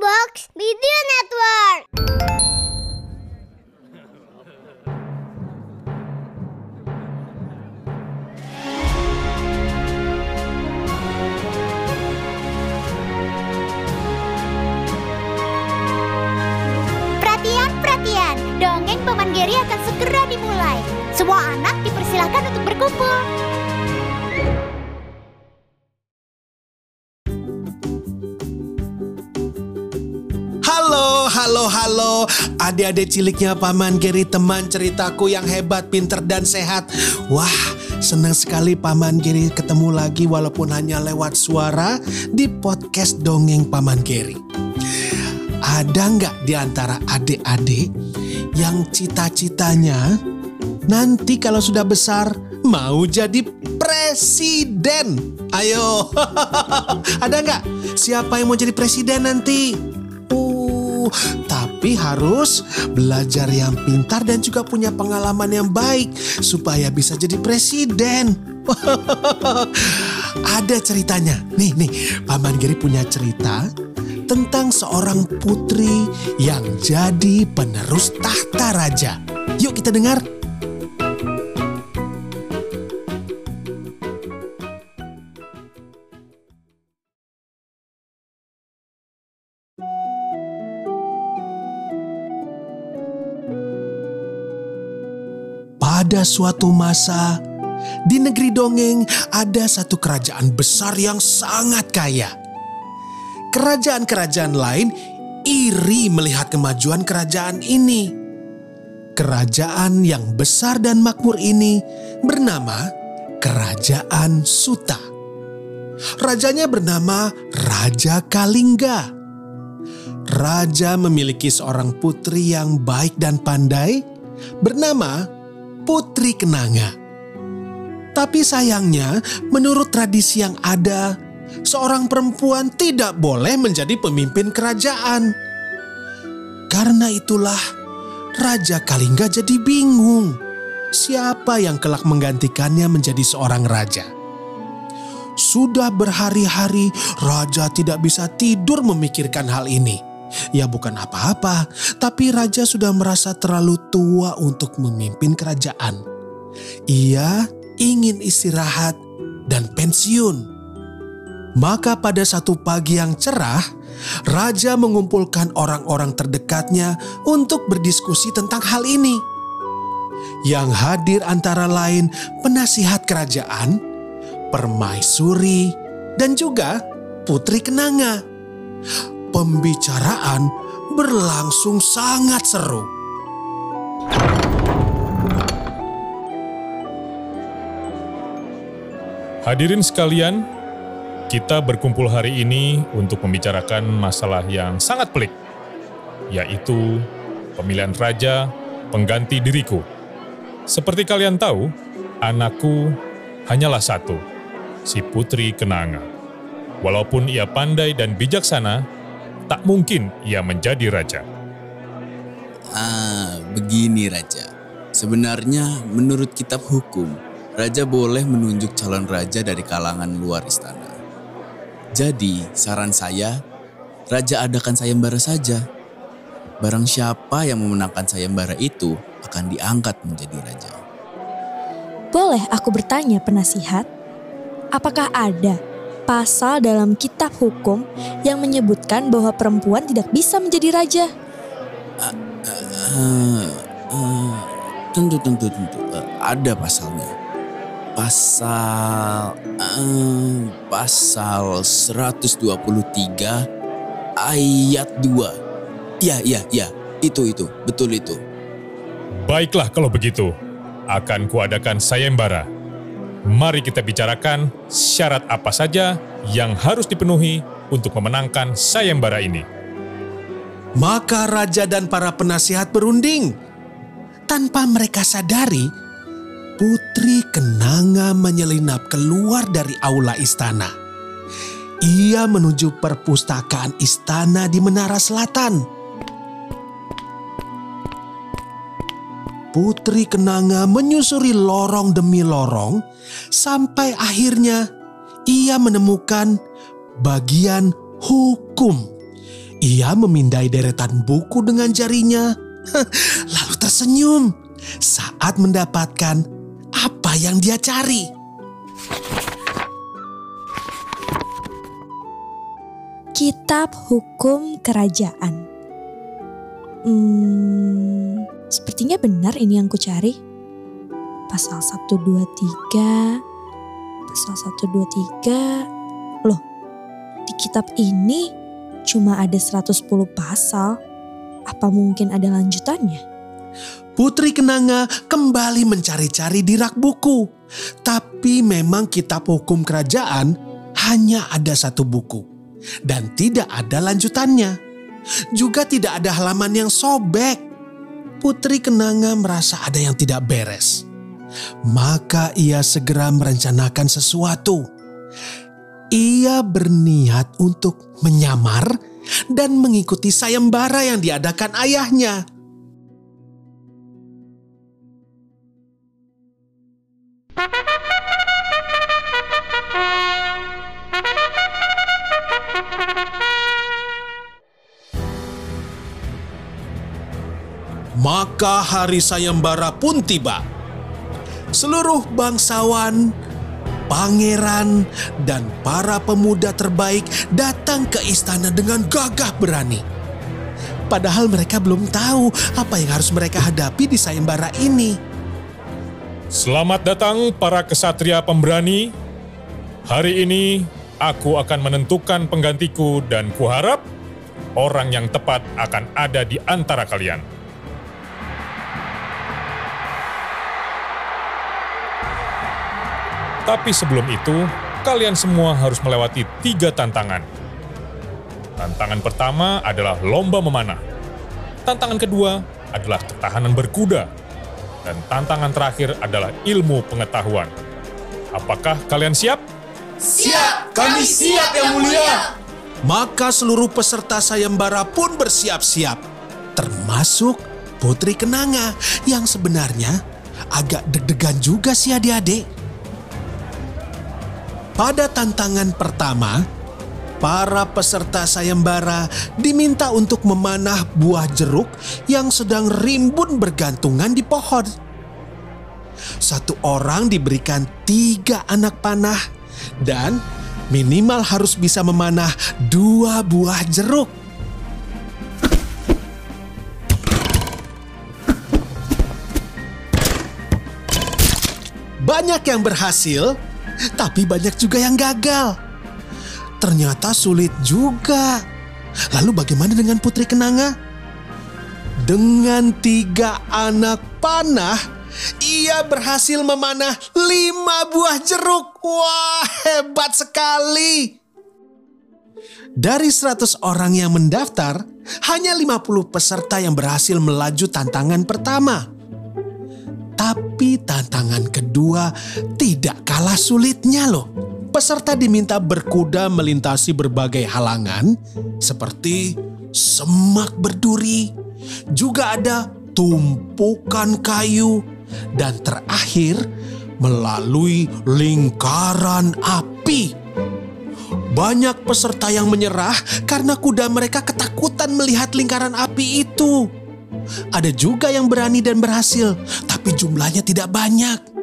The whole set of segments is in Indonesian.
Box Video Network. Perhatian, perhatian. Dongeng Paman Geri akan segera dimulai. Semua anak dipersilahkan untuk berkumpul. Halo, Adik-adik ciliknya Paman Geri teman ceritaku yang hebat, pinter dan sehat Wah, senang sekali Paman Geri ketemu lagi walaupun hanya lewat suara di podcast Dongeng Paman Geri Ada nggak di antara adik-adik yang cita-citanya nanti kalau sudah besar mau jadi presiden? Ayo, ada nggak? Siapa yang mau jadi presiden nanti? Tapi harus belajar yang pintar dan juga punya pengalaman yang baik supaya bisa jadi presiden. Ada ceritanya. Nih, nih, Paman Giri punya cerita tentang seorang putri yang jadi penerus tahta raja. Yuk kita dengar. Pada suatu masa, di negeri dongeng ada satu kerajaan besar yang sangat kaya. Kerajaan-kerajaan lain iri melihat kemajuan kerajaan ini. Kerajaan yang besar dan makmur ini bernama Kerajaan Suta. Rajanya bernama Raja Kalingga. Raja memiliki seorang putri yang baik dan pandai bernama Putri Kenanga. Tapi sayangnya, menurut tradisi yang ada, seorang perempuan tidak boleh menjadi pemimpin kerajaan. Karena itulah, Raja Kalingga jadi bingung. Siapa yang kelak menggantikannya menjadi seorang raja? Sudah berhari-hari, raja tidak bisa tidur memikirkan hal ini. Ya bukan apa-apa, tapi raja sudah merasa terlalu tua untuk memimpin kerajaan. Ia ingin istirahat dan pensiun. Maka pada satu pagi yang cerah, raja mengumpulkan orang-orang terdekatnya untuk berdiskusi tentang hal ini. Yang hadir antara lain penasihat kerajaan, permaisuri, dan juga putri kenanga pembicaraan berlangsung sangat seru. Hadirin sekalian, kita berkumpul hari ini untuk membicarakan masalah yang sangat pelik, yaitu pemilihan raja pengganti diriku. Seperti kalian tahu, anakku hanyalah satu, si Putri Kenanga. Walaupun ia pandai dan bijaksana, tak mungkin ia menjadi raja. Ah, begini Raja. Sebenarnya menurut kitab hukum, Raja boleh menunjuk calon raja dari kalangan luar istana. Jadi, saran saya, Raja adakan sayembara saja. Barang siapa yang memenangkan sayembara itu akan diangkat menjadi raja. Boleh aku bertanya penasihat? Apakah ada pasal dalam kitab hukum yang menyebutkan bahwa perempuan tidak bisa menjadi raja? Eh, eh, tentu, tentu, tentu. Eh, ada pasalnya. Pasal, eh, pasal 123 ayat 2. Ya, ya, ya. Itu, itu. Betul itu. Baiklah kalau begitu, akan kuadakan sayembara. Mari kita bicarakan syarat apa saja yang harus dipenuhi untuk memenangkan sayembara ini. Maka raja dan para penasihat berunding. Tanpa mereka sadari, Putri Kenanga menyelinap keluar dari aula istana. Ia menuju perpustakaan istana di Menara Selatan. Putri Kenanga menyusuri lorong demi lorong sampai akhirnya ia menemukan bagian hukum. Ia memindai deretan buku dengan jarinya, lalu tersenyum saat mendapatkan apa yang dia cari. Kitab Hukum Kerajaan. Hmm, sepertinya benar ini yang kucari. Pasal 123, pasal 123. Loh, di kitab ini cuma ada 110 pasal. Apa mungkin ada lanjutannya? Putri Kenanga kembali mencari-cari di rak buku. Tapi memang kitab hukum kerajaan hanya ada satu buku. Dan tidak ada lanjutannya. Juga tidak ada halaman yang sobek. Putri Kenanga merasa ada yang tidak beres. Maka ia segera merencanakan sesuatu. Ia berniat untuk menyamar dan mengikuti sayembara yang diadakan ayahnya. Maka hari sayembara pun tiba. Seluruh bangsawan, pangeran, dan para pemuda terbaik datang ke istana dengan gagah berani. Padahal mereka belum tahu apa yang harus mereka hadapi di sayembara ini. Selamat datang para kesatria pemberani. Hari ini aku akan menentukan penggantiku dan kuharap orang yang tepat akan ada di antara kalian. Tapi sebelum itu, kalian semua harus melewati tiga tantangan. Tantangan pertama adalah lomba memanah. Tantangan kedua adalah ketahanan berkuda. Dan tantangan terakhir adalah ilmu pengetahuan. Apakah kalian siap? Siap, kami siap yang mulia. Maka seluruh peserta sayembara pun bersiap-siap. Termasuk Putri Kenanga yang sebenarnya agak deg-degan juga sih adik-adik. Pada tantangan pertama, para peserta sayembara diminta untuk memanah buah jeruk yang sedang rimbun bergantungan di pohon. Satu orang diberikan tiga anak panah dan minimal harus bisa memanah dua buah jeruk. Banyak yang berhasil, tapi banyak juga yang gagal. Ternyata sulit juga. Lalu bagaimana dengan Putri Kenanga? Dengan tiga anak panah, ia berhasil memanah lima buah jeruk. Wah, hebat sekali. Dari 100 orang yang mendaftar, hanya 50 peserta yang berhasil melaju tantangan pertama. Tapi tantangan kedua tidak kalah sulitnya loh. Peserta diminta berkuda melintasi berbagai halangan seperti semak berduri, juga ada tumpukan kayu, dan terakhir melalui lingkaran api. Banyak peserta yang menyerah karena kuda mereka ketakutan melihat lingkaran api itu. Ada juga yang berani dan berhasil, tapi jumlahnya tidak banyak.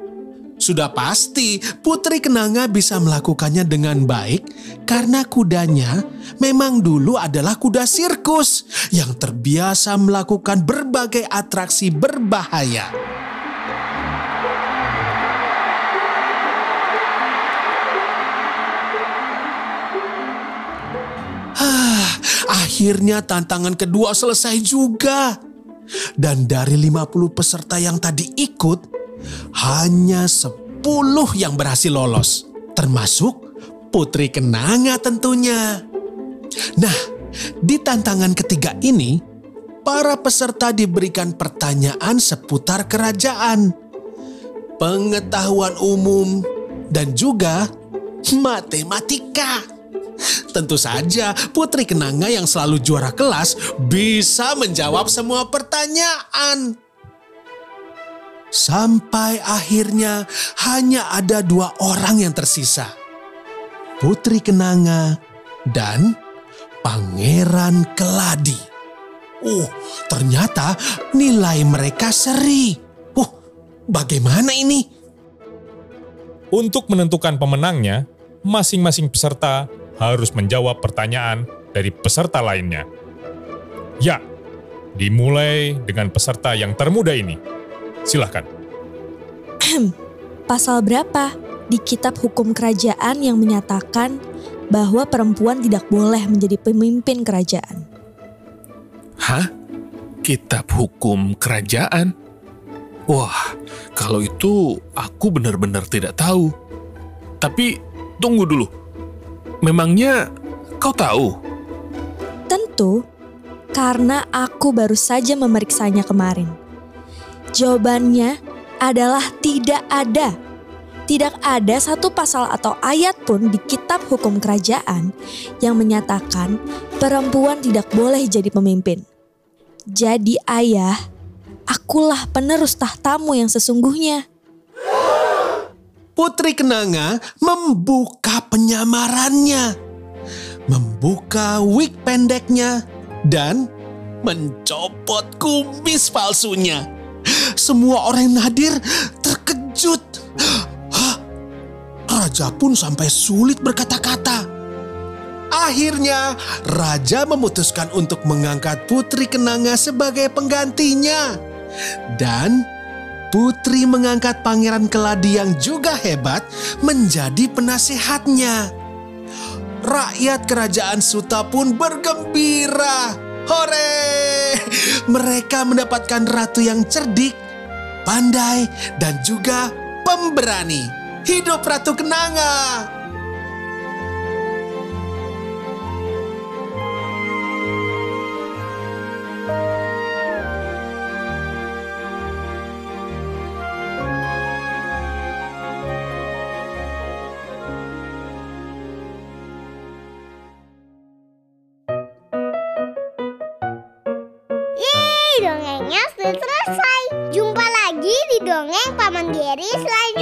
Sudah pasti Putri Kenanga bisa melakukannya dengan baik karena kudanya memang dulu adalah kuda sirkus yang terbiasa melakukan berbagai atraksi berbahaya. Ah, akhirnya tantangan kedua selesai juga. Dan dari 50 peserta yang tadi ikut, hanya 10 yang berhasil lolos. Termasuk Putri Kenanga tentunya. Nah, di tantangan ketiga ini, para peserta diberikan pertanyaan seputar kerajaan, pengetahuan umum, dan juga matematika. Tentu saja Putri Kenanga yang selalu juara kelas bisa menjawab semua pertanyaan. Sampai akhirnya hanya ada dua orang yang tersisa. Putri Kenanga dan Pangeran Keladi. Oh, ternyata nilai mereka seri. Oh, bagaimana ini? Untuk menentukan pemenangnya, masing-masing peserta harus menjawab pertanyaan dari peserta lainnya. Ya, dimulai dengan peserta yang termuda ini. Silahkan. Pasal berapa di kitab hukum kerajaan yang menyatakan bahwa perempuan tidak boleh menjadi pemimpin kerajaan? Hah? Kitab hukum kerajaan? Wah, kalau itu aku benar-benar tidak tahu. Tapi tunggu dulu. Memangnya kau tahu? Tentu, karena aku baru saja memeriksanya kemarin. Jawabannya adalah tidak ada. Tidak ada satu pasal atau ayat pun di kitab hukum kerajaan yang menyatakan perempuan tidak boleh jadi pemimpin. Jadi ayah, akulah penerus tahtamu yang sesungguhnya. Putri Kenanga membuka penyamarannya, membuka wig pendeknya, dan mencopot kumis palsunya. Semua orang yang hadir terkejut. Hah? Raja pun sampai sulit berkata-kata. Akhirnya, raja memutuskan untuk mengangkat Putri Kenanga sebagai penggantinya. Dan Putri mengangkat Pangeran Keladi yang juga hebat menjadi penasehatnya. Rakyat kerajaan Suta pun bergembira. Hore! Mereka mendapatkan ratu yang cerdik, pandai, dan juga pemberani. Hidup Ratu Kenanga! Selesai. Jumpa lagi di dongeng Paman Geri selanjutnya.